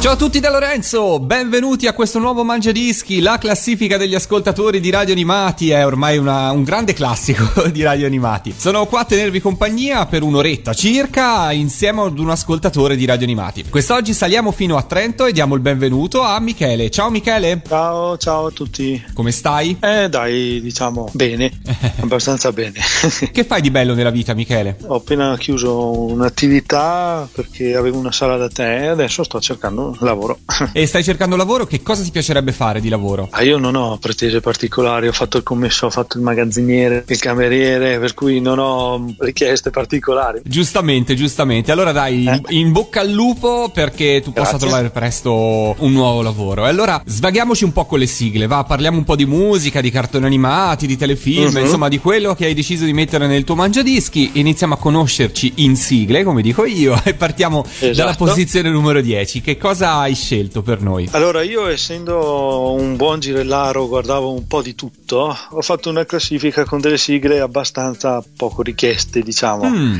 Ciao a tutti da Lorenzo, benvenuti a questo nuovo Mangiadischi, la classifica degli ascoltatori di Radio Animati, è ormai una- un grande classico di Radio Animati. Sono qua a tenervi compagnia per un'oretta circa insieme ad un ascoltatore di Radio Animati. Quest'oggi saliamo fino a Trento e diamo il benvenuto a Michele. Ciao Michele, Ciao, ciao a tutti. come stai? Eh dai, diciamo bene, abbastanza bene. Che fai di bello nella vita Michele? Ho appena chiuso un'attività perché avevo una sala da tè e adesso sto cercando lavoro. E stai cercando lavoro? Che cosa ti piacerebbe fare di lavoro? Ah, io non ho pretese particolari, ho fatto il commesso, ho fatto il magazziniere, il cameriere, per cui non ho richieste particolari. Giustamente, giustamente. Allora dai, Eh. in bocca al lupo perché tu possa Grazie. trovare presto un nuovo lavoro. E allora svaghiamoci un po' con le sigle, va, parliamo un po' di musica, di cartoni animati, di telefilm, Mhm. insomma di quello che hai deciso di mettere nel tuo mangiadischi. Iniziamo a conoscerci in sigle, come dico io, e partiamo dalla Esatto. posizione numero 10. Che cosa hai scelto per noi? Allora, io essendo un buon girellaro, guardavo un po' di tutto, ho fatto una classifica con delle sigle abbastanza poco richieste, diciamo. Mm,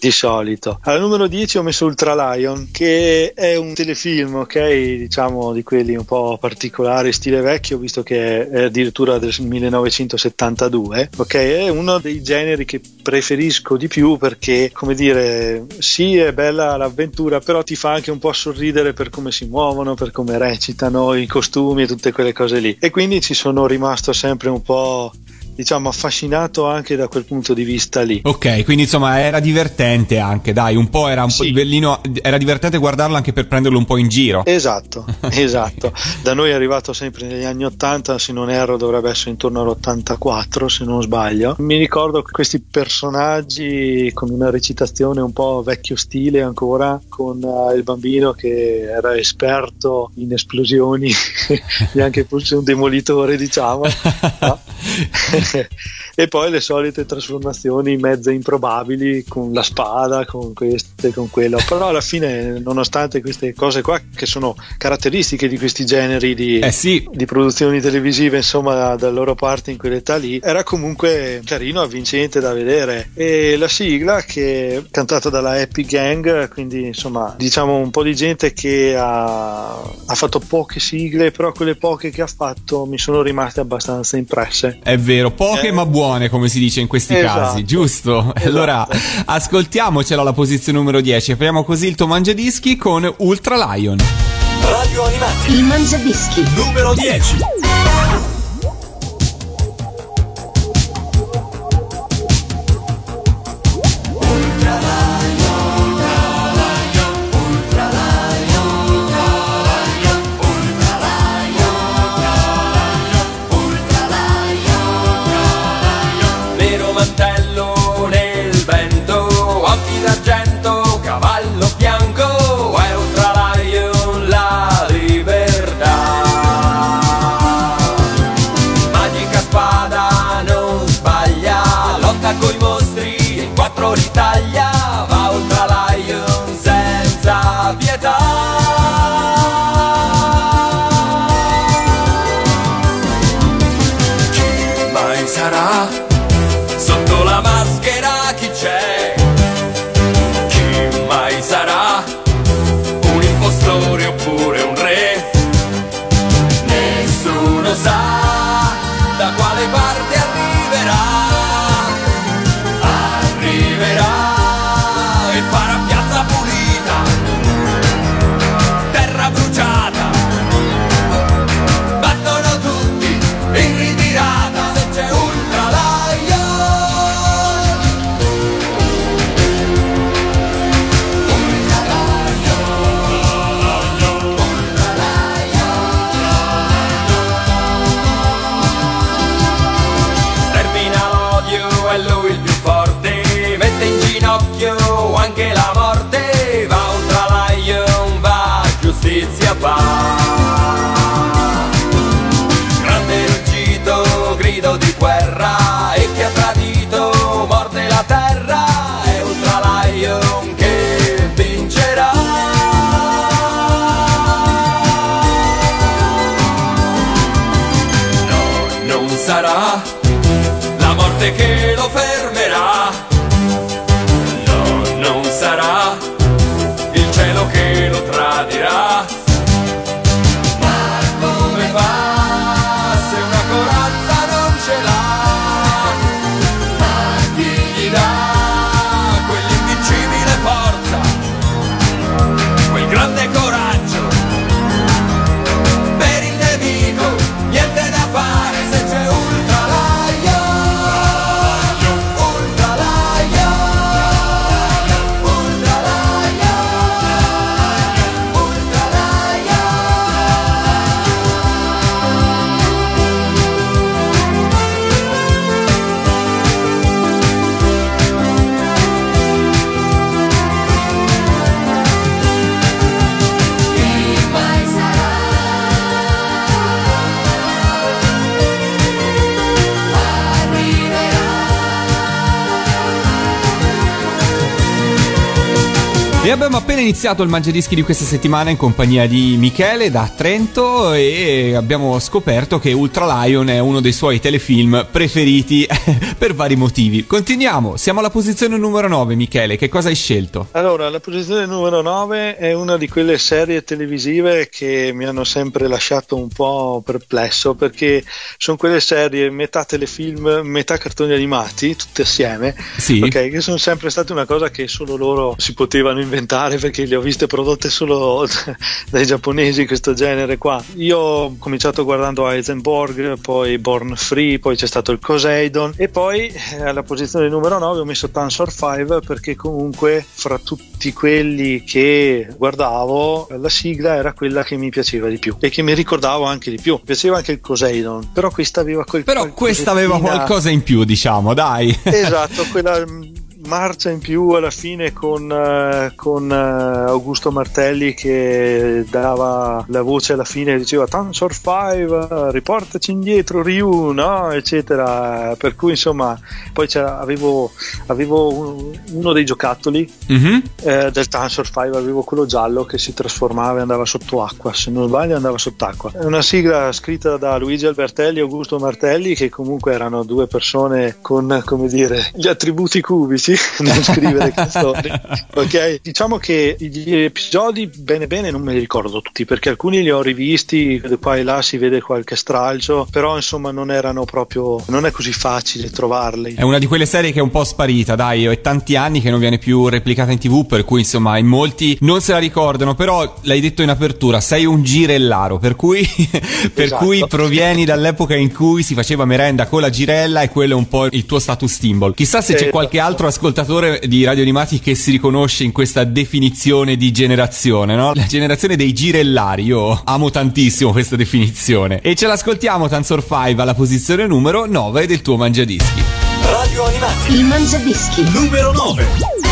di solito. Al numero 10 ho messo Ultra Lion, che è un telefilm, ok, diciamo di quelli un po' particolari, stile vecchio, visto che è addirittura del 1972, ok, è uno dei generi che preferisco di più perché, come dire, sì è bella l'avventura, però ti fa anche un po' sorridere per come si muovono, per come recitano, i costumi e tutte quelle cose lì. E quindi ci sono rimasto sempre un po' diciamo affascinato anche da quel punto di vista lì. Ok, quindi insomma era divertente anche, dai, un po' era un po' Sì. bellino, era divertente guardarlo anche per prenderlo un po' in giro. Esatto, esatto. Da noi è arrivato sempre negli anni 80, se non erro dovrebbe essere intorno all'84 se non sbaglio. Mi ricordo questi personaggi con una recitazione un po' vecchio stile ancora, con eh, il bambino che era esperto in esplosioni e anche forse un demolitore diciamo. no? e poi le solite trasformazioni mezze improbabili con la spada, con questo e con quello. Però alla fine, nonostante queste cose qua, che sono caratteristiche di questi generi di, Eh sì, di produzioni televisive, insomma, da, da loro parte in quell'età lì, era comunque carino, avvincente da vedere. E la sigla, che è cantata dalla Happy Gang, quindi insomma, diciamo un po' di gente che ha, ha fatto poche sigle, però quelle poche che ha fatto mi sono rimaste abbastanza impresse. È vero, poche Eh. ma buone, come si dice in questi Esatto. casi, giusto? Esatto. Allora, ascoltiamocela alla posizione numero 10. Apriamo così il tuo mangiadischi con Ultra Lion. Radio Animati. Il Mangiadischi. Numero 10. Abbiamo appena iniziato il Mangiadischi di questa settimana in compagnia di Michele da Trento e abbiamo scoperto che Ultra Lion è uno dei suoi telefilm preferiti per vari motivi. Continuiamo, siamo alla posizione numero 9 Michele, che cosa hai scelto? Allora, la posizione numero 9 è una di quelle serie televisive che mi hanno sempre lasciato un po' perplesso perché sono quelle serie metà telefilm, metà cartoni animati, tutte assieme, Sì. ok, che sono sempre state una cosa che solo loro si potevano inventare perché le ho viste prodotte solo dai giapponesi questo genere qua. Io ho cominciato guardando Heisenberg, poi Born Free, poi c'è stato il Poseidon e poi eh, alla posizione numero 9 ho messo Tensor 5 perché comunque fra tutti quelli che guardavo la sigla era quella che mi piaceva di più e che mi ricordavo anche di più. Mi piaceva anche il Poseidon, però questa aveva quel Però questa aveva qualcosa in più, diciamo, dai. Esatto, quella marcia in più alla fine con, eh, con, eh, Augusto Martelli che dava la voce alla fine e diceva Tansor 5, riportaci indietro Ryu, no? eccetera. Per cui insomma, poi avevo, avevo un- uno dei giocattoli Mhm. eh, del Tansor 5 avevo quello giallo che si trasformava e andava sott'acqua se non sbaglio andava sott'acqua è una sigla scritta da Luigi Albertelli e Augusto Martelli che comunque erano due persone con come dire gli attributi cubici nel scrivere canzoni ok diciamo che gli episodi bene bene non me li ricordo tutti perché alcuni li ho rivisti qua e là si vede qualche stralcio però insomma non erano proprio non è così facile trovarli È una di quelle serie che è un po' sparita, dai, è tanti anni che non viene più replicata in tv, per cui insomma in molti non se la ricordano, però l'hai detto in apertura, sei un girellaro, per cui, per Esatto. cui provieni dall'epoca in cui si faceva merenda con la girella e quello è un po' il tuo status symbol. Chissà se c'è Esatto. qualche altro ascoltatore di Radio Animati che si riconosce in questa definizione di generazione, no? La generazione dei girellari, io amo tantissimo questa definizione. E ce l'ascoltiamo Tanzor 5 alla posizione numero 9 del tuo mangiadischi. Radio Animati. Il Mangiadischi. Numero 9.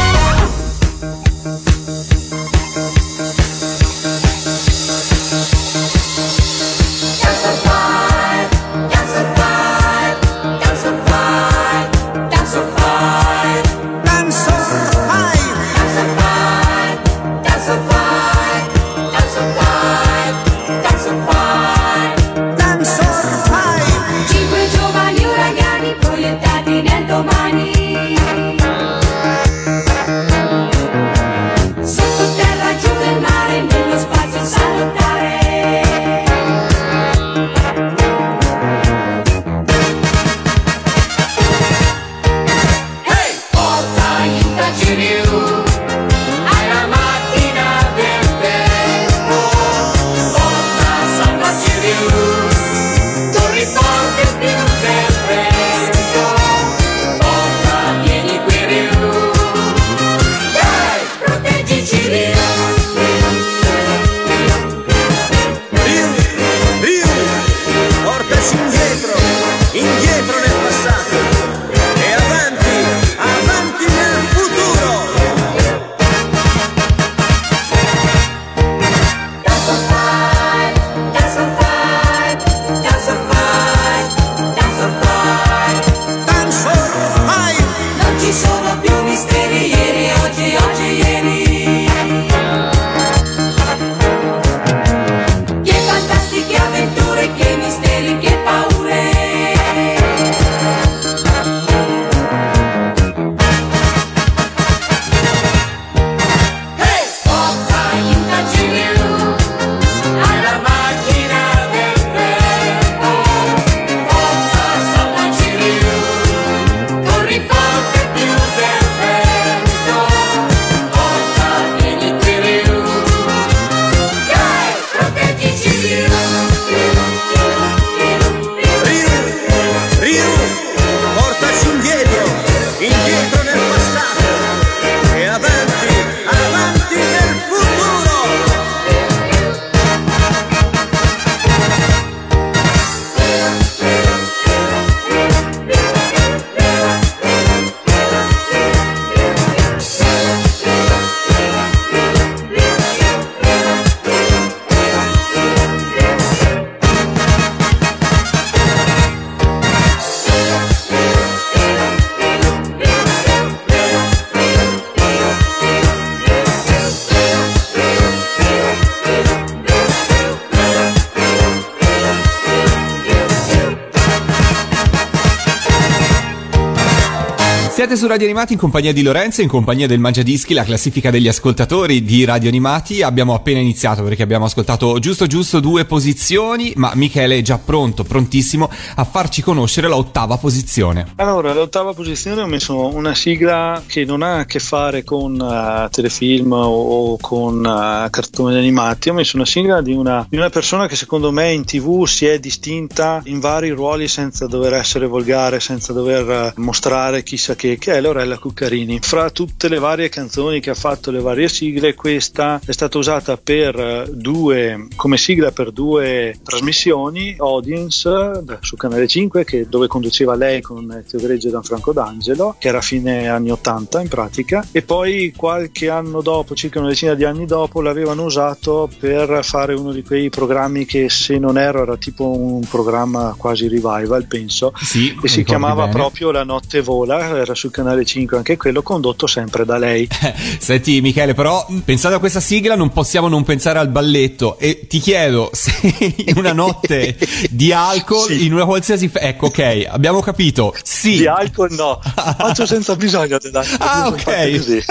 Siete su Radio Animati in compagnia di Lorenzo, in compagnia del Mangiadischi, la classifica degli ascoltatori di Radio Animati. Abbiamo appena iniziato perché abbiamo ascoltato giusto giusto due posizioni, ma Michele è già pronto, prontissimo a farci conoscere l'ottava posizione. Allora, l'ottava posizione ho messo una sigla che non ha a che fare con uh, telefilm o, con uh, cartoni animati, ho messo una sigla di una, di una persona che secondo me in tv si è distinta in vari ruoli senza dover essere volgare, senza dover uh, mostrare chissà che che, è Lorella Cuccarini. Fra tutte le varie canzoni che ha fatto, le varie sigle, questa è stata usata per due, come sigla per due trasmissioni, Audience su Canale 5, che, dove conduceva lei con Ezio Greggio e Gianfranco D'Angelo, che era fine anni 80 in pratica, e poi qualche anno dopo, circa una decina di anni dopo, l'avevano usato per fare uno di quei programmi che se non ero era tipo un programma quasi revival, penso, sì, e si chiamava bene. proprio La notte vola, era sul canale 5 anche quello condotto sempre da lei. Senti Michele però pensando a questa sigla non possiamo non pensare al balletto. E ti chiedo se in una notte di alcol sì. in una qualsiasi fe- ecco ok abbiamo capito sì. Di alcol no faccio senza bisogno della ah ok.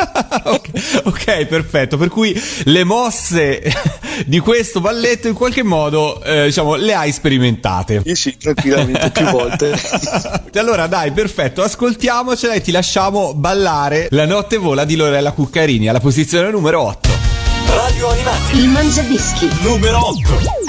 ok perfetto. Per cui le mosse di questo balletto in qualche modo eh, diciamo le hai sperimentate. Sì sì tranquillamente più volte. Allora dai perfetto ascoltiamocela e ti lasciamo ballare La notte vola di Lorella Cuccarini alla posizione numero 8. Radio Animati. Il Mangiadischi. Numero 8.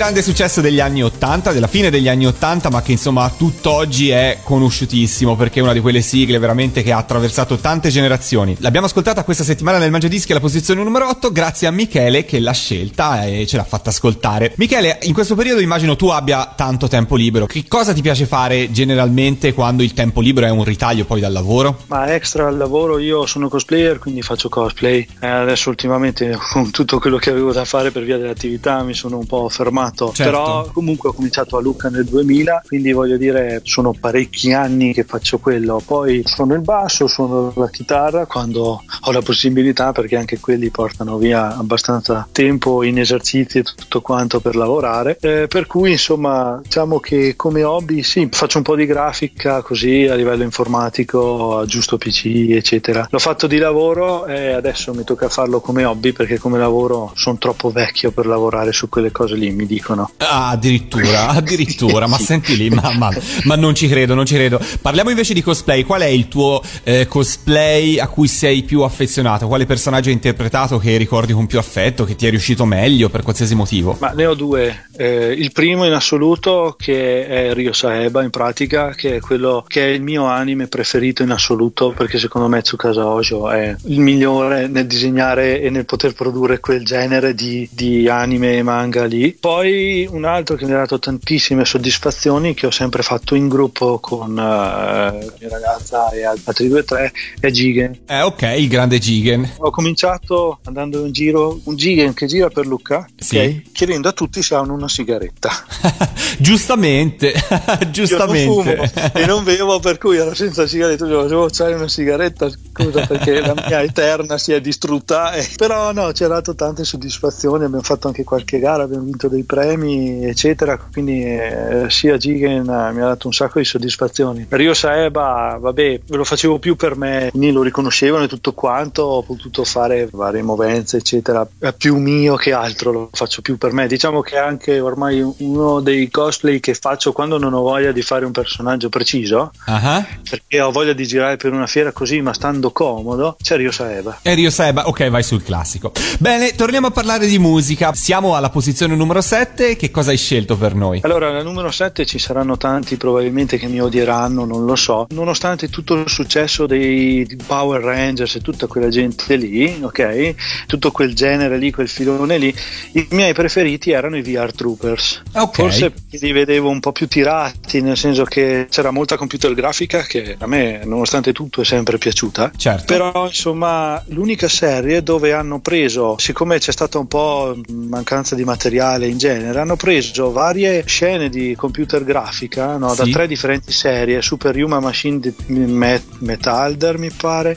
Grande successo degli anni 80, della fine degli anni 80, ma che insomma a tutt'oggi è conosciutissimo perché è una di quelle sigle veramente che ha attraversato tante generazioni. L'abbiamo ascoltata questa settimana nel Mangiadischi alla posizione numero 8 grazie a Michele che l'ha scelta e ce l'ha fatta ascoltare. Michele, in questo periodo immagino tu abbia tanto tempo libero. Che cosa ti piace fare generalmente quando il tempo libero è un ritaglio poi dal lavoro? Ma extra al lavoro io sono cosplayer, quindi faccio cosplay. Eh, adesso ultimamente con tutto quello che avevo da fare per via dell'attività mi sono un po' fermato. Certo. Però comunque ho cominciato a Lucca nel 2000, quindi voglio dire sono parecchi anni che faccio quello. Poi suono il basso, suono la chitarra quando ho la possibilità perché anche quelli portano via abbastanza tempo in esercizi e tutto quanto per lavorare. Eh, per cui insomma diciamo che come hobby sì, faccio un po' di grafica così a livello informatico, aggiusto PC eccetera. L'ho fatto di lavoro e adesso mi tocca farlo come hobby perché come lavoro sono troppo vecchio per lavorare su quelle cose lì, mi dicono. Ah, addirittura, addirittura, ma senti lì, ma, ma- ma non ci credo, non ci credo. Parliamo invece di cosplay. Qual è il tuo eh, cosplay a cui sei più affezionato? Quale personaggio hai interpretato che ricordi con più affetto, che ti è riuscito meglio per qualsiasi motivo? Ma ne ho due. Eh, il primo in assoluto che è Ryo Saeba in pratica, che è quello che è il mio anime preferito in assoluto perché secondo me Tsukasa Ojo è il migliore nel disegnare e nel poter produrre quel genere di, di anime e manga lì. Poi un altro che mi ha dato tantissime soddisfazioni che ho sempre fatto in gruppo con eh, la mia ragazza e altri due o tre è Jigen. Eh, ok, il grande Jigen. Ho cominciato andando in giro, un Jigen che gira per Lucca, Sì. ok, chiedendo a tutti se hanno una sigaretta. Giustamente, Io giustamente. non fumo e non bevo, per cui ero senza sigaretta. Io dicevo, c'hai una sigaretta? Scusa, perché la mia eterna si è distrutta. eh. Però no, ci ha dato tante soddisfazioni. Abbiamo fatto anche qualche gara, abbiamo vinto dei premi, eccetera. Quindi eh, sia Jigen eh, mi ha dato un sacco di soddisfazioni. Rio Saeba, vabbè, lo facevo più per me, quindi lo riconoscevano e tutto quanto. Ho potuto fare varie movenze, eccetera. È più mio che altro, lo faccio più per me. Diciamo che è anche ormai uno dei cosplay che faccio quando non ho voglia di fare un personaggio preciso Ah. perché ho voglia di girare per una fiera così ma stando comodo c'è Rio Saeba E Rio Seba, ok, vai sul classico. Bene, torniamo a parlare di musica. Siamo alla posizione numero 7. Che cosa hai scelto per noi? allora alla numero 7 ci saranno tanti probabilmente che mi odieranno non lo so nonostante tutto il successo dei Power Rangers e tutta quella gente lì ok tutto quel genere lì quel filone lì i miei preferiti erano i VR Troopers Ok. forse li vedevo un po' più tirati nel senso che c'era molta computer grafica che a me nonostante tutto è sempre piaciuta Certo. Però insomma l'unica serie dove hanno preso, siccome c'è stata un po' mancanza di materiale in genere, hanno preso varie scene di computer grafica no, da Sì. tre differenti serie, Superhuman Machine di Met- Metalder mi pare,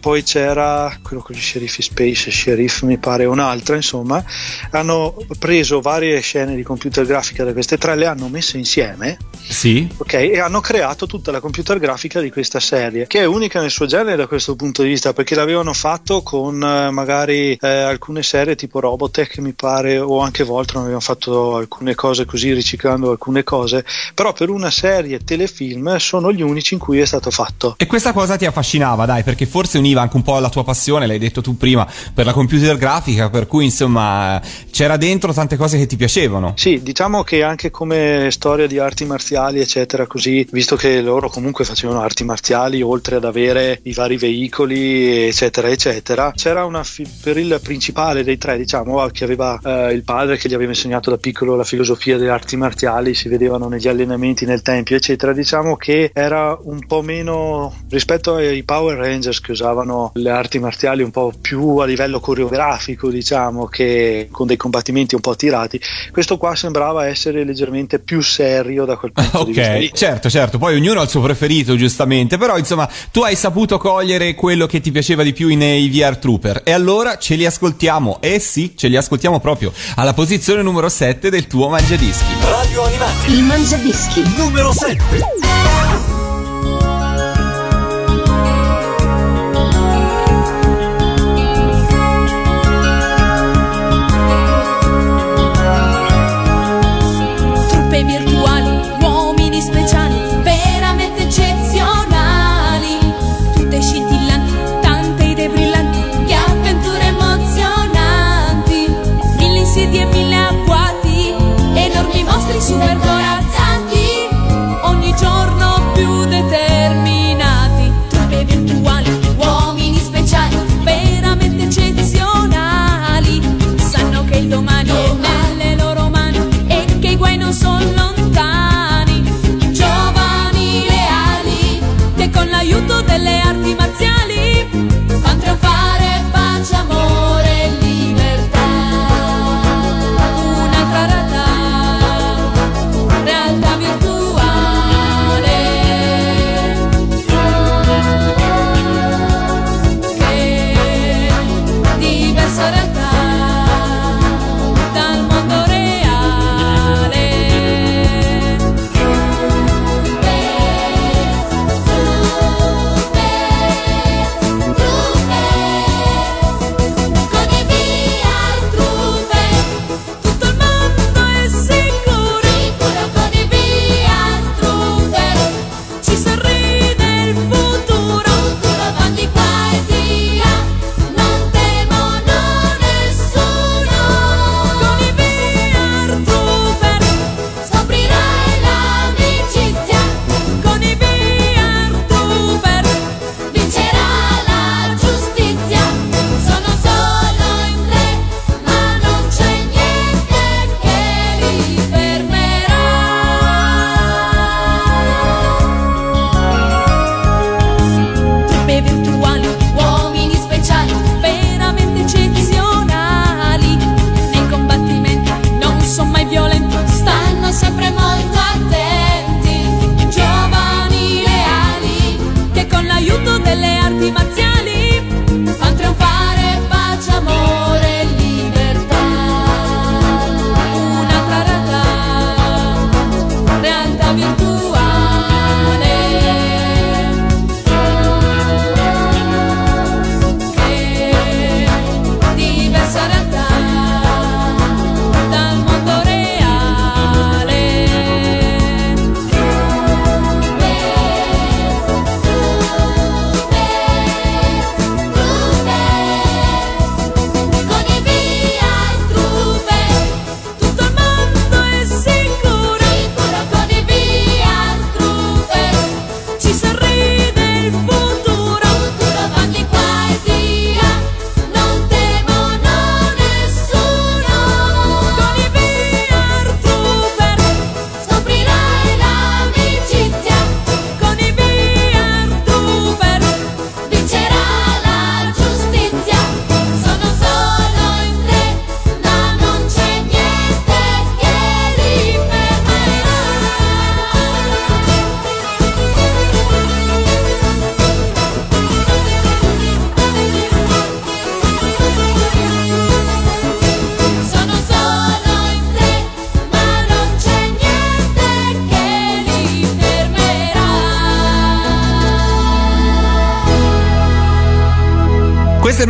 poi c'era quello con gli sceriffi Space, Sheriff mi pare un'altra, insomma, hanno preso varie scene di computer grafica da queste tre, le hanno messe insieme Sì. ok, e hanno creato tutta la computer grafica di questa serie, che è unica nel suo genere da questo punto di vista, perché l'avevano fatto con eh, magari eh, alcune serie tipo Robotech, mi pare, o anche Voltron avevano fatto alcune cose così, riciclando alcune cose, però per una serie telefilm sono gli unici in cui è stato fatto. E questa cosa ti affascinava, dai, perché forse univa anche un po' la tua passione, l'hai detto tu prima, per la computer grafica, per cui insomma c'era dentro tante cose che ti piacevano. Sì, diciamo che anche come storia di arti marziali, eccetera, così, visto che loro comunque facevano arti marziali, oltre ad avere i vari veicoli, eccetera, eccetera, c'era una per il principale dei tre, diciamo, che aveva eh, il padre che gli aveva insegnato da piccolo la filosofia delle arti marziali, si vedevano negli allenamenti nel tempio, eccetera, diciamo che era un po' meno rispetto ai Power Rangers che usavano le arti marziali un po' più a livello coreografico, diciamo, che con dei combattimenti un po' tirati. Questo qua sembrava essere leggermente più serio da quel punto di vista. Ok, certo, certo, poi ognuno ha il suo preferito, giustamente, però insomma tu hai saputo cogliere quello che ti piaceva di più nei VR Trooper e allora ce li ascoltiamo, eh sì, ce li ascoltiamo proprio alla posizione numero 7 del tuo Mangiadischi. Radio Animati. Il Mangiadischi. Numero 7.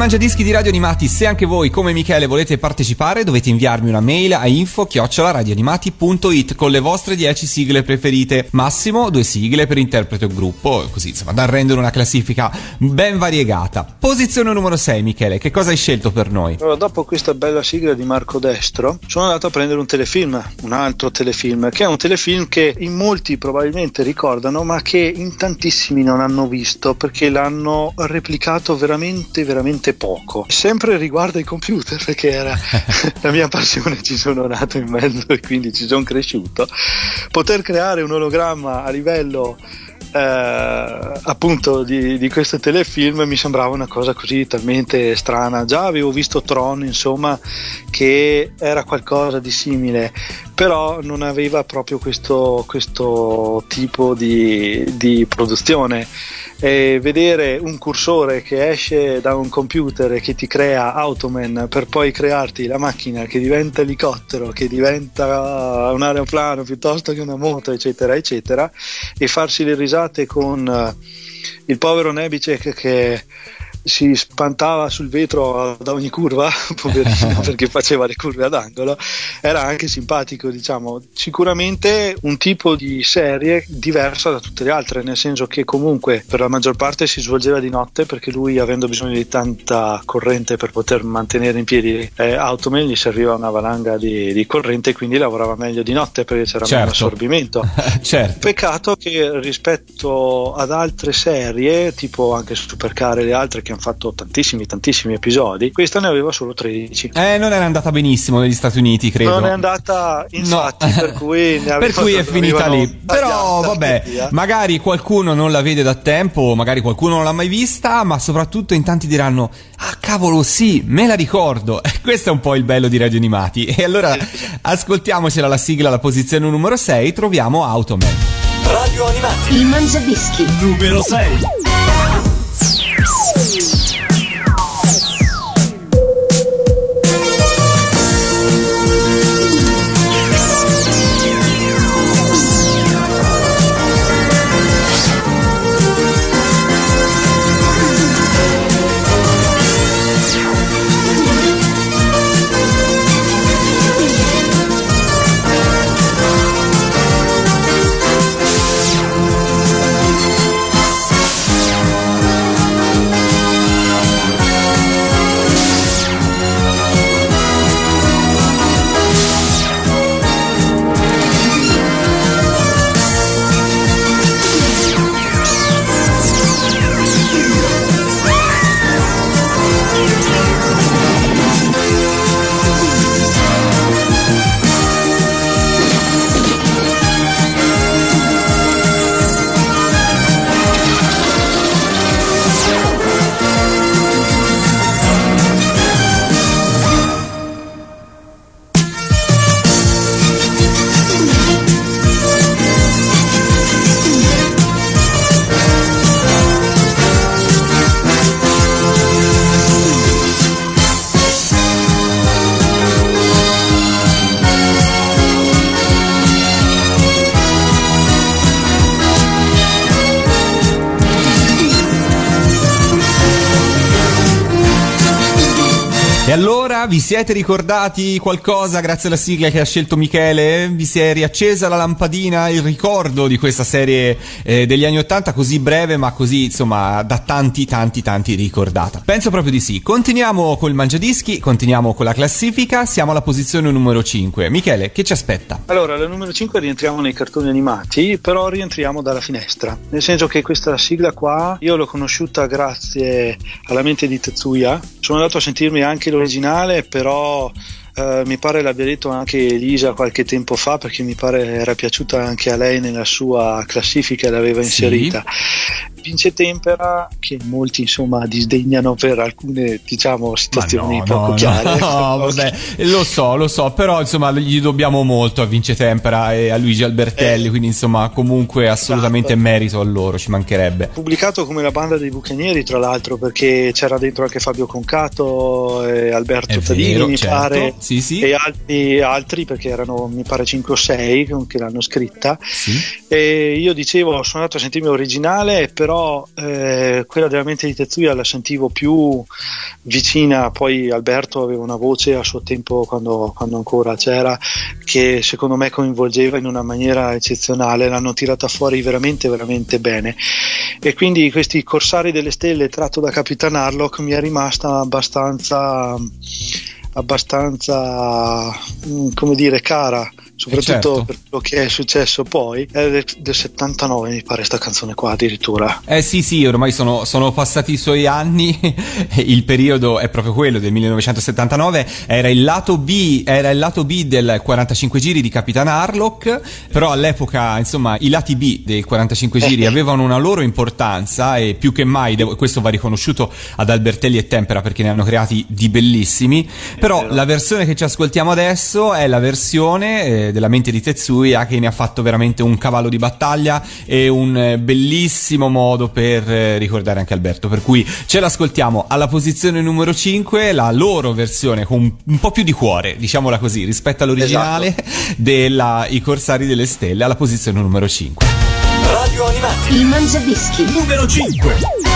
Mangiadischi di Radio Animati. Se anche voi, come Michele, volete partecipare, dovete inviarmi una mail a info-radioanimati.it con le vostre 10 sigle preferite. Massimo due sigle per interprete o gruppo, così insomma, da rendere una classifica ben variegata. Posizione numero 6, Michele, che cosa hai scelto per noi? Allora, dopo questa bella sigla di Marco Destro, sono andato a prendere un telefilm, un altro telefilm, che è un telefilm che in molti probabilmente ricordano, ma che in tantissimi non hanno visto perché l'hanno replicato veramente, veramente poco. Sempre riguardo ai computer, perché era la mia passione, ci sono nato in mezzo e quindi ci sono cresciuto. Poter creare un ologramma a livello eh, appunto di, di questo telefilm mi sembrava una cosa così talmente strana. Già avevo visto Tron, insomma, che era qualcosa di simile, però non aveva proprio questo, questo tipo di, di produzione. E vedere un cursore che esce da un computer che ti crea Automan per poi crearti la macchina che diventa elicottero, che diventa un aeroplano piuttosto che una moto, eccetera, eccetera, e farsi le risate con eh, il povero Nebicek che si spantava sul vetro da ogni curva, poverino, perché faceva le curve ad angolo, era anche simpatico, diciamo. Sicuramente un tipo di serie diversa da tutte le altre, nel senso che comunque per la maggior parte si svolgeva di notte perché lui, avendo bisogno di tanta corrente per poter mantenere in piedi eh, Automail, gli serviva una valanga di, di corrente quindi lavorava meglio di notte perché c'era meno Certo. assorbimento. certo. Peccato che rispetto ad altre serie, tipo anche Supercar e le altre che hanno fatto tantissimi, tantissimi episodi, questa ne aveva solo 13. Eh, non era andata benissimo negli Stati Uniti, credo. Non è andata, infatti, No. per cui ne Per cui è finita lì. Però vabbè, via. magari qualcuno non la vede da tempo, magari qualcuno non l'ha mai vista, ma soprattutto in tanti diranno: Ah, cavolo, sì, me la ricordo. E questo è un po' il bello di Radio Animati. E allora ascoltiamocela la sigla alla posizione numero 6, troviamo Automan. Radio Animati. Il Mangiadischi. Numero 6. Thank you. E vi siete ricordati qualcosa grazie alla sigla che ha scelto Michele? Vi si è riaccesa la lampadina, il ricordo di questa serie eh, degli anni Ottanta così breve ma così insomma da tanti tanti tanti ricordata? Penso proprio di sì. Continuiamo col mangiadischi, continuiamo con la classifica, siamo alla posizione numero 5. Michele, che ci aspetta? Allora, al numero 5 rientriamo nei cartoni animati, però rientriamo dalla finestra. Nel senso che questa sigla qua io l'ho conosciuta grazie alla mente di Tetsuya. Sono andato a sentirmi anche l'originale, però eh, mi pare l'abbia detto anche Elisa qualche tempo fa, perché mi pare era piaciuta anche a lei nella sua classifica, l'aveva Sì. inserita. Vince Tempera, che molti insomma disdegnano per alcune diciamo situazioni poco chiare. No, vabbè, lo so, lo so, però insomma gli dobbiamo molto a Vince Tempera e a Luigi Albertelli, Eh. quindi insomma comunque assolutamente Esatto. merito a loro, ci mancherebbe. pubblicato come la banda dei bucanieri tra l'altro perché c'era dentro anche Fabio Concato e Alberto Tadini mi certo. pare Sì, sì. e altri, altri perché erano mi pare 5 o 6 che l'hanno scritta Sì. e io dicevo sono andato a sentirmi originale però eh, quella della mente di Tetsuya la sentivo più vicina poi Alberto aveva una voce a suo tempo quando, quando ancora c'era che secondo me coinvolgeva in una maniera eccezionale l'hanno tirata fuori veramente veramente bene e quindi questi Corsari delle Stelle tratto da Capitan Harlock mi è rimasta abbastanza abbastanza mm, come dire cara soprattutto certo. per quello che è successo poi è del, del 79 mi pare sta canzone qua addirittura. Eh sì, sì, ormai sono, sono passati i suoi anni, il periodo è proprio quello del 1979, era il lato B, era il lato B del 45 giri di Capitan Harlock, però all'epoca, insomma, i lati B del 45 giri avevano una loro importanza e più che mai, devo- questo va riconosciuto ad Albertelli e Tempera perché ne hanno creati di bellissimi, però la versione che ci ascoltiamo adesso è la versione eh, della mente di Tetsuya che ne ha fatto veramente un cavallo di battaglia e un eh, bellissimo modo per eh, ricordare anche Alberto. Per cui ce l'ascoltiamo alla posizione numero 5, la loro versione con un, po' più di cuore, diciamola così, rispetto all'originale della I Corsari delle Stelle, alla posizione numero 5. Radio Animati. Il Mangiadischi. Numero 5.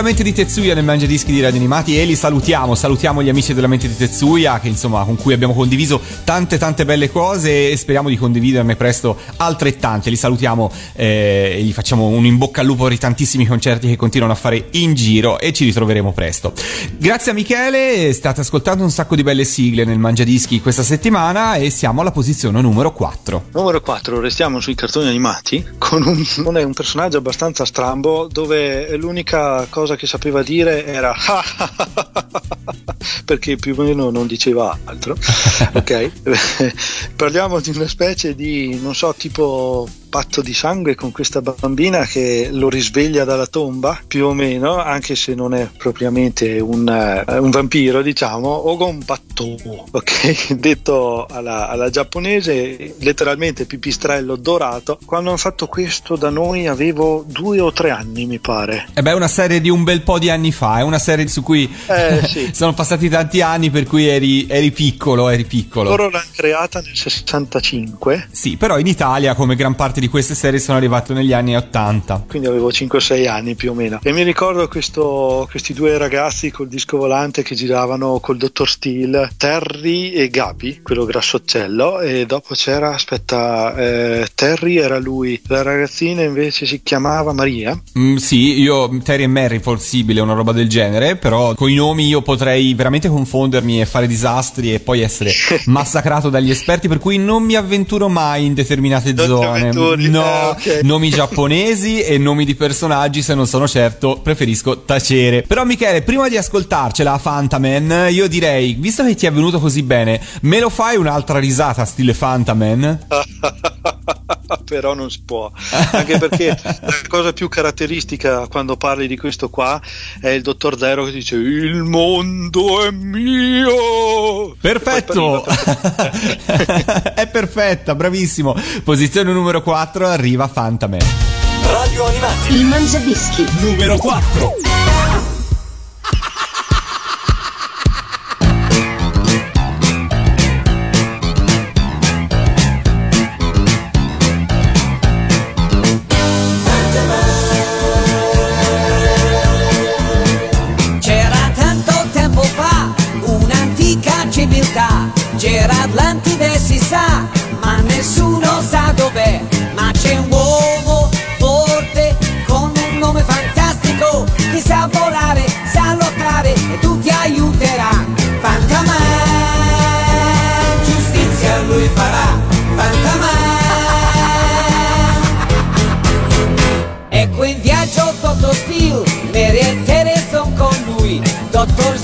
Della mente di Tetsuya nel Mangiadischi di Radio Animati e li salutiamo, salutiamo gli amici della mente di Tetsuya che insomma con cui abbiamo condiviso tante tante belle cose e speriamo di condividerne presto altrettante. Li salutiamo eh, e gli facciamo un in bocca al lupo per i tantissimi concerti che continuano a fare in giro e ci ritroveremo presto. Grazie a Michele, state ascoltando un sacco di belle sigle nel Mangiadischi questa settimana e siamo alla posizione numero 4. Numero 4, restiamo sui cartoni animati con un, non è un personaggio abbastanza strambo dove l'unica cosa che sapeva dire era perché più o meno non diceva altro. ok? Parliamo di una specie di, non so, tipo patto di sangue con questa bambina che lo risveglia dalla tomba, più o meno, anche se non è propriamente un, eh, un vampiro, diciamo, o con patto, ok? Detto alla, alla giapponese, letteralmente pipistrello dorato. Quando hanno fatto questo da noi avevo due o tre anni, mi pare. E beh, è una serie di un bel po' di anni fa, è una serie su cui Eh, sì. sono passati tanti anni per cui eri, eri piccolo, eri piccolo. Loro l'hanno creata nel 65, Sì, però in Italia, come gran parte di queste serie, sono arrivate negli anni 80. quindi avevo 5-6 anni più o meno. E mi ricordo questo- questi due ragazzi col disco volante che giravano col dottor Steele, Terry e Gabi, quello grassoccello, e dopo c'era, aspetta, eh, Terry era lui, la ragazzina invece si chiamava Maria. Mm, sì, io Terry e Mary possibile, una roba del genere, però con i nomi io potrei veramente confondermi e fare disastri e poi essere massacrato dagli esperti, per cui non mi avventuro mai in determinate Non zone. Avventuri, No, eh, ok. nomi giapponesi e nomi di personaggi, se non sono certo, preferisco tacere. Però Michele, prima di ascoltarcela a Fantaman, io direi, visto che ti è venuto così bene, me lo fai un'altra risata stile Fantaman? Però non si può, anche perché la cosa più caratteristica quando parli di questo qua è il dottor Zero che dice il mondo è mio. Perfetto! È perfetta, bravissimo. Posizione numero 4 arriva Fantaman. Radio Animati. Il Mangiadischi. Numero 4. Lui.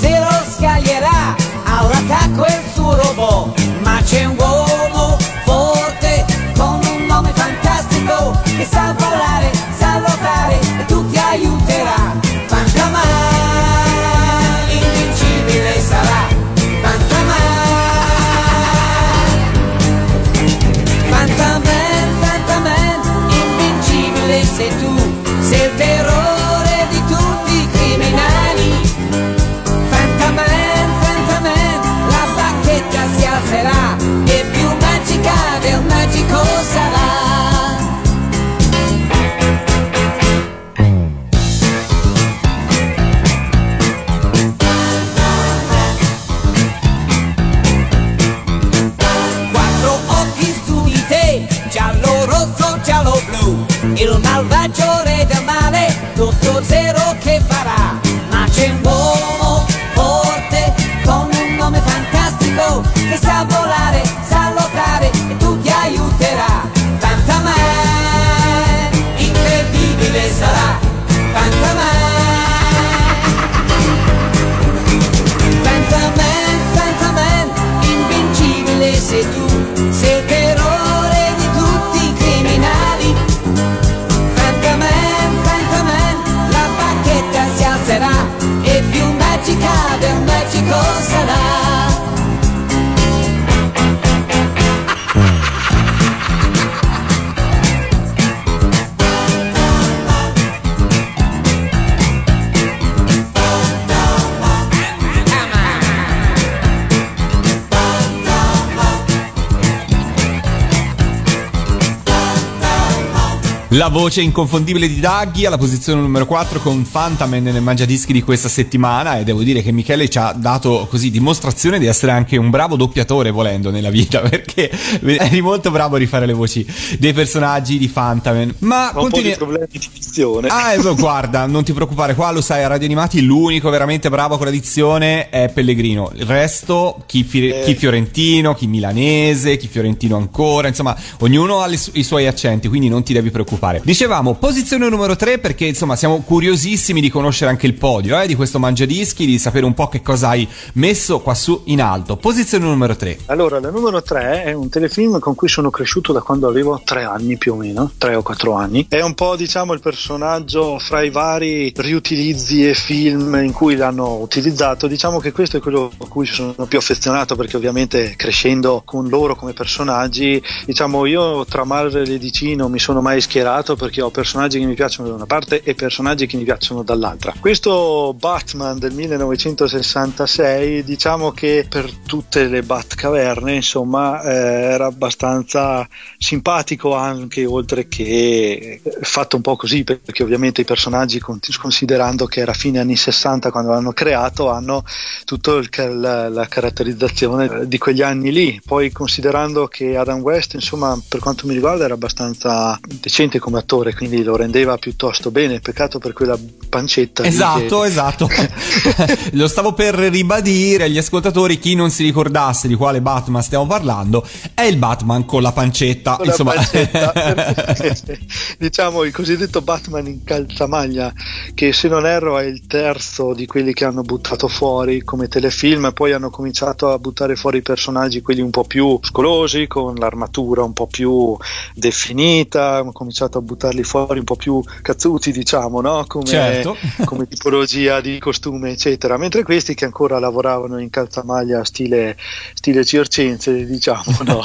La voce inconfondibile di Daggy alla posizione numero 4 con Fantaman nel mangiadischi di questa settimana e devo dire che Michele ci ha dato così dimostrazione di essere anche un bravo doppiatore volendo nella vita perché eri molto bravo a rifare le voci dei personaggi di Fantaman. Ma Ho un po' continui- di problemi di dizione. Ah, eh, guarda, non ti preoccupare, qua lo sai, a Radio Animati l'unico veramente bravo con la dizione è Pellegrino. Il resto, chi, fi- Eh. chi fiorentino, chi milanese, chi fiorentino ancora, insomma, ognuno ha su- i suoi accenti, quindi non ti devi preoccupare. Dicevamo, posizione numero 3 perché insomma siamo curiosissimi di conoscere anche il podio eh, di questo mangiadischi, di sapere un po' che cosa hai messo qua su in alto. Posizione numero 3. Allora, la numero 3 è un telefilm con cui sono cresciuto da quando avevo tre anni più o meno, tre o quattro anni. È un po', diciamo, il personaggio fra i vari riutilizzi e film in cui l'hanno utilizzato. Diciamo che questo è quello a cui sono più affezionato perché ovviamente crescendo con loro come personaggi, diciamo, io tra Marvel e DC non mi sono mai schierato perché ho personaggi che mi piacciono da una parte e personaggi che mi piacciono dall'altra. Questo Batman del 1966, diciamo che per tutte le Batcaverne, insomma, eh, era abbastanza simpatico anche oltre che fatto un po' così perché ovviamente i personaggi con- considerando che era fine anni 60 quando l'hanno creato hanno tutta la, la caratterizzazione di quegli anni lì poi considerando che Adam West insomma per quanto mi riguarda era abbastanza decente come attore quindi lo rendeva piuttosto bene peccato per quella pancetta Esatto, che- esatto. Lo stavo per ribadire agli ascoltatori, chi non si ricordasse di quale Batman stiamo parlando, è il Batman con la pancetta. con la insomma, pancetta, perché, diciamo il cosiddetto Batman in calzamaglia che se non erro è il terzo di quelli che hanno buttato fuori come telefilm poi hanno cominciato a buttare fuori i personaggi quelli un po' più muscolosi con l'armatura un po' più definita hanno cominciato a buttarli fuori un po' più cazzuti diciamo no? come, Certo. come tipologia di costume eccetera mentre questi che ancora lavoravano in calzamaglia stile, stile circense diciamo no?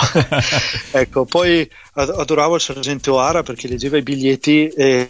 ecco poi adoravo il sergente O'Hara perché leggeva i biglietti e,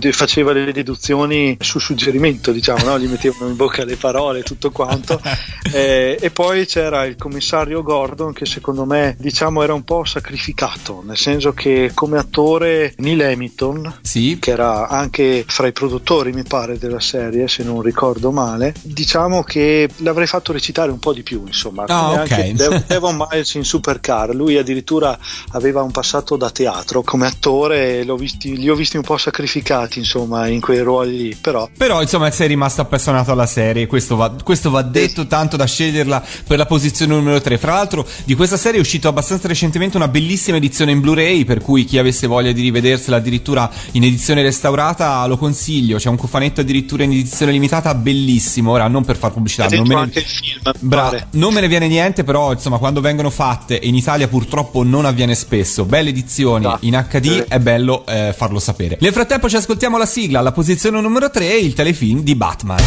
e faceva le deduzioni su suggerimento diciamo no? gli mettevano in bocca le parole tutto quanto Eh, e poi c'era il commissario Gordon che secondo me diciamo era un po' sacrificato nel senso che come attore Neil Hamilton sì, che era anche fra i produttori mi pare della serie se non ricordo male diciamo che l'avrei fatto recitare un po' di più insomma Ah, come ok. anche Dev- Devon Miles in Supercar lui addirittura aveva un passato da teatro come attore visti- li ho visti un po' sacrificati insomma in quei ruoli lì però Però insomma sei rimasto appassionato alla serie, questo va, questo va detto tanto da sceglierla per la posizione numero 3. Fra l'altro di questa serie è uscito abbastanza recentemente una bellissima edizione in Blu-ray, per cui chi avesse voglia di rivedersela addirittura in edizione restaurata lo consiglio, c'è un cofanetto addirittura in edizione limitata bellissimo, ora non per far pubblicità, non me ne... film Bra- non me ne viene niente, però insomma, quando vengono fatte in Italia purtroppo non avviene spesso, belle edizioni Ah, in HD sì. è bello eh, farlo sapere. Nel frattempo ci ascoltiamo la sigla, alla posizione numero 3, il telefilm di Batman.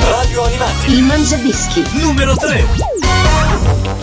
Radio Animati. Il Mangiadischi. Numero 3.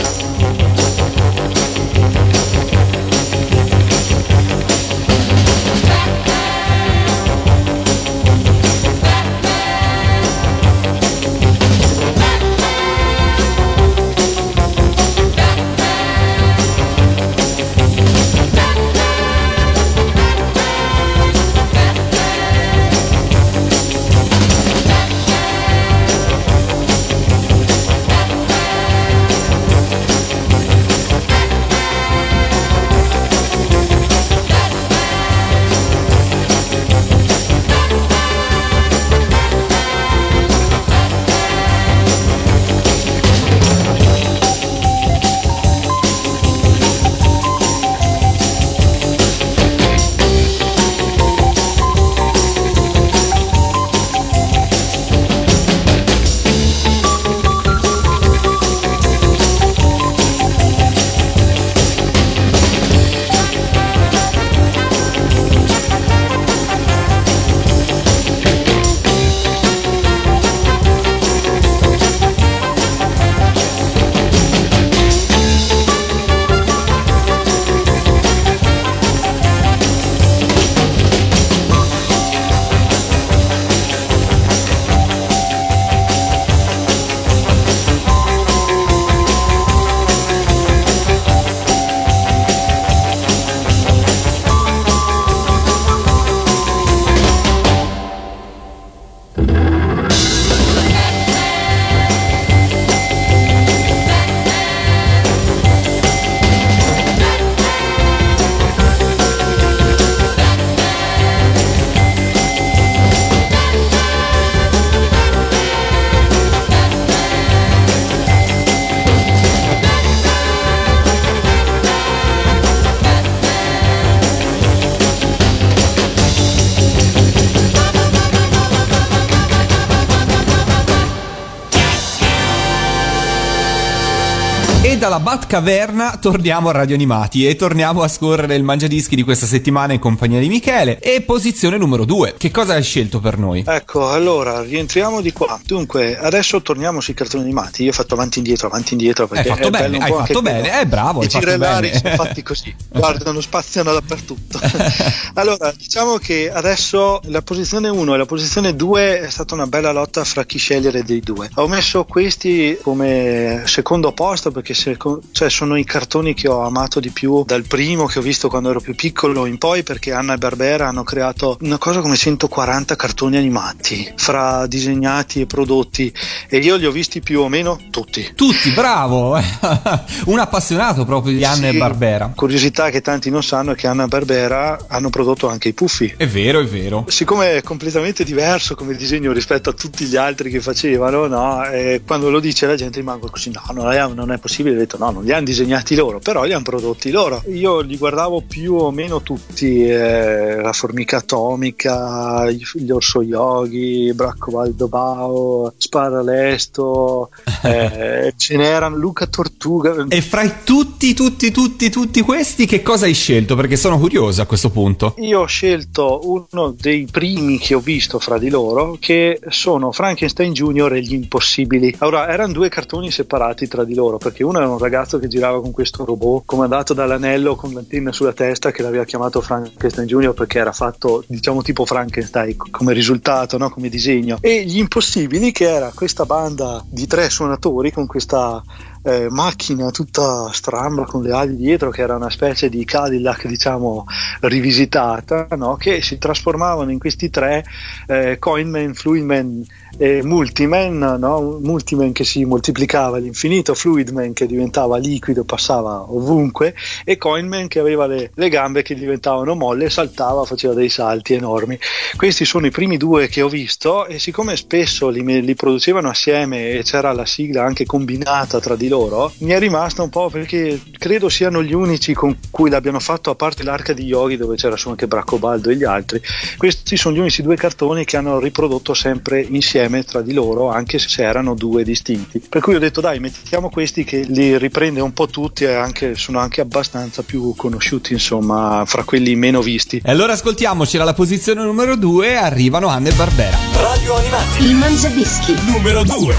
Dalla Batcaverna torniamo a Radio Animati e torniamo a scorrere il mangiadischi di questa settimana in compagnia di Michele. E posizione numero 2. Che cosa hai scelto per noi? Ecco, allora rientriamo di qua. Dunque, adesso torniamo sui cartoni animati. Io ho fatto avanti e indietro, avanti e indietro. Hai Perché fatto è bene, hai fatto bene. Eh, bravo, I hai fatto girellari sono fatti così, guardano, spaziano dappertutto. allora, diciamo che adesso la posizione 1 e la posizione 2 è stata una bella lotta fra chi scegliere dei due. Ho messo questi come secondo posto perché seco- cioè, sono i cartoni che ho amato di più dal primo che ho visto quando ero più piccolo in poi perché Anna e Barbera hanno creato una cosa come 140 cartoni animati fra disegnati e prodotti e io li ho visti più o meno tutti. Tutti, bravo! Un appassionato proprio di Anna Sì, e Barbera. Curiosità che tanti non sanno è che Anna e Barbera hanno prodotto anche i puffi. È vero, è vero. Siccome è completamente diverso come disegno rispetto a tutti gli altri che facevano, no? E quando lo dice la gente rimane così: no, non è, non è possibile. Detto: no, non li hanno disegnati loro, però li hanno prodotti loro. Io li guardavo più o meno tutti: eh, La formica atomica, gli orso yogi, Bracco Baldobao, Sparalesto, eh, ce n'erano Luca Tortuga. E fra tutti, tutti, tutti, tutti questi, che cosa hai scelto? Perché sono curioso a questo punto. Io ho scelto uno dei primi che ho visto fra di loro, che sono Frankenstein Junior e gli Impossibili. Allora, erano due cartoni separati tra di loro, perché uno un ragazzo che girava con questo robot comandato dall'anello con l'antenna sulla testa che l'aveva chiamato Frankenstein Junior perché era fatto, diciamo, tipo Frankenstein come risultato, no? come disegno. E gli Impossibili, che era questa banda di tre suonatori con questa eh, macchina tutta stramba con le ali dietro che era una specie di Cadillac diciamo rivisitata no? che si trasformavano in questi tre eh, Coinman, Fluidman e Multiman no? Multiman che si moltiplicava all'infinito Fluidman che diventava liquido passava ovunque e Coinman che aveva le, le gambe che diventavano molle saltava faceva dei salti enormi questi sono i primi due che ho visto e siccome spesso li, li producevano assieme e c'era la sigla anche combinata tra di loro, mi è rimasta un po' perché credo siano gli unici con cui l'abbiano fatto, a parte l'arca di Yogi dove c'era su anche Braccobaldo e gli altri. Questi sono gli unici due cartoni che hanno riprodotto sempre insieme tra di loro, anche se erano due distinti. Per cui ho detto dai, mettiamo questi che li riprende un po' tutti e anche, sono anche abbastanza più conosciuti, insomma, fra quelli meno visti. E allora ascoltiamoci dalla posizione numero 2, arrivano Anna e Barbera. Radio Animati. Il Mangiadischi. Numero 2.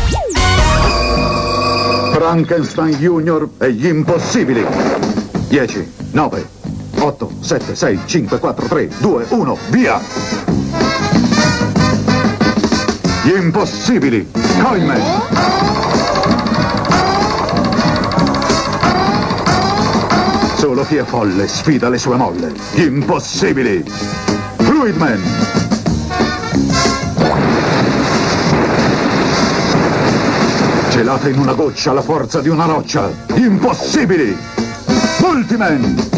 Frankenstein Junior e gli impossibili. 10, 9, 8, 7, 6, 5, 4, 3, 2, 1, via! Gli impossibili. Coinman. Solo chi è folle sfida le sue molle. Gli impossibili. Fluidman. Celata in una goccia la forza di una roccia. Gli impossibili. Multiman.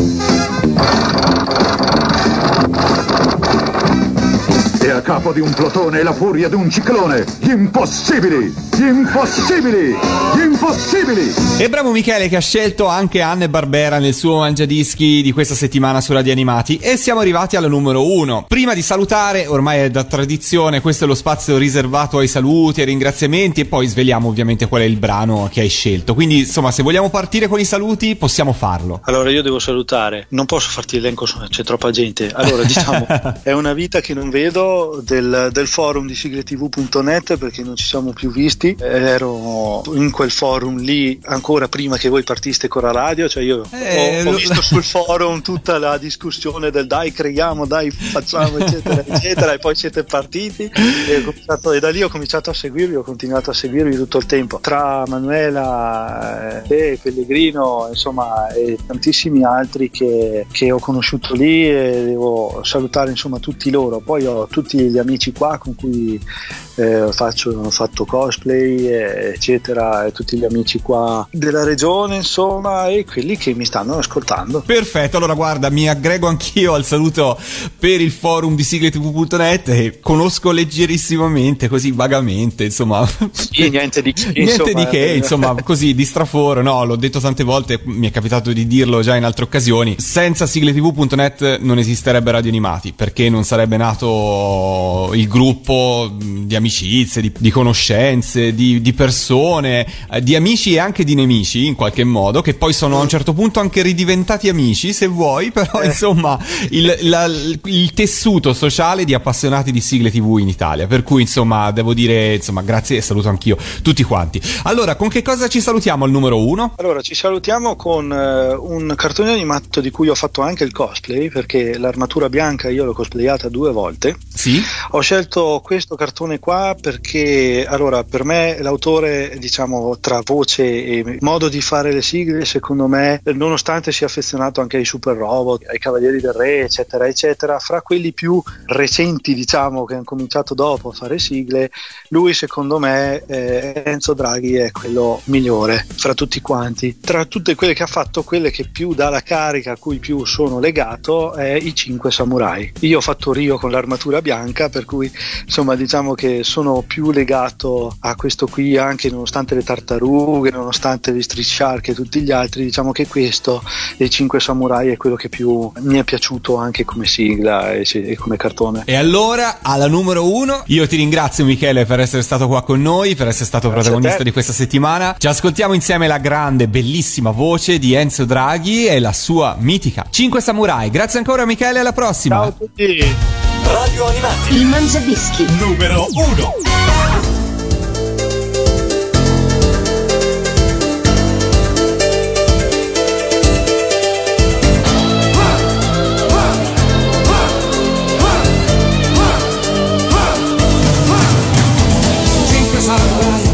E a capo di un plotone la furia di un ciclone. Gli impossibili. Gli impossibili. Gli impossibili. E bravo Michele che ha scelto anche Anna e Barbera nel suo mangiadischi di questa settimana su Radio Animati e siamo arrivati alla numero 1. Prima di salutare, ormai è da tradizione, questo è lo spazio riservato ai saluti, ai ringraziamenti e poi sveliamo ovviamente qual è il brano che hai scelto. Quindi insomma se vogliamo partire con i saluti possiamo farlo. Allora io devo salutare, non posso farti l'elenco, c'è troppa gente. Allora diciamo, è una vita che non vedo del, del forum di sigletv.net perché non ci siamo più visti. Ero in quel forum lì ancora prima che voi partiste con la radio, cioè io Eh, ho, ho visto sul forum tutta la discussione del dai creiamo, dai facciamo eccetera eccetera e poi siete partiti e, e da lì ho cominciato a seguirvi, ho continuato a seguirvi tutto il tempo. Tra Manuela, eh, te, Pellegrino, insomma e tantissimi altri che, che ho conosciuto lì e devo salutare insomma tutti loro. Poi ho tutti gli amici qua con cui eh, faccio, ho fatto cosplay eh, eccetera e tutti gli amici qua della regione insomma e quelli che mi stanno ascoltando Perfetto, allora guarda, mi aggrego anch'io al saluto per il forum di sigletv.net e conosco leggerissimamente, così vagamente, insomma. Sì, niente di che, Niente insomma. di che, insomma, così di straforo, no, l'ho detto tante volte, mi è capitato di dirlo già in altre occasioni. Senza sigletv.net non esisterebbe Radio Animati, perché non sarebbe nato il gruppo di amicizie, di, di conoscenze, di, di persone, eh, di amici e anche di nemici in qualche modo, che poi sono a un certo punto anche ridiventati amici, se vuoi, però insomma il, la- il tessuto sociale di appassionati di sigle TV in Italia. Per cui insomma devo dire insomma grazie e saluto anch'io tutti quanti. Allora, con che cosa ci salutiamo al numero uno? Allora, ci salutiamo con eh, un cartone animato di cui ho fatto anche il cosplay, perché l'armatura bianca io l'ho cosplayata due volte. Sì? Ho scelto questo cartone qua perché, allora, per me l'autore, diciamo, tra voce e modo di fare le sigle, secondo me, nonostante sia affezionato anche ai super robot, ai Cavalieri del Re, eccetera, eccetera, fra quelli più recenti, diciamo, che hanno cominciato dopo a fare sigle, lui, secondo me, eh, Enzo Draghi è quello migliore fra tutti quanti. Tra tutte quelle che ha fatto, quelle che più dà la carica, a cui più sono legato, è i cinque samurai. Io ho fatto Rio con l'armatura bianca, per cui insomma diciamo che sono più legato a questo qui anche nonostante le tartarughe, nonostante gli street shark e tutti gli altri, diciamo che questo dei cinque samurai è quello che più mi è piaciuto anche come sigla e, e come cartone. E allora, alla numero uno, io ti ringrazio Michele per essere stato qua con noi, per essere stato Grazie protagonista di questa settimana. Ci ascoltiamo insieme la grande, bellissima voce di Enzo Draghi e la sua mitica 5 Samurai. Grazie ancora Michele, alla prossima. Ciao a tutti! Radio Animati. Il Mangiadischi. Numero 1. Cinque samurai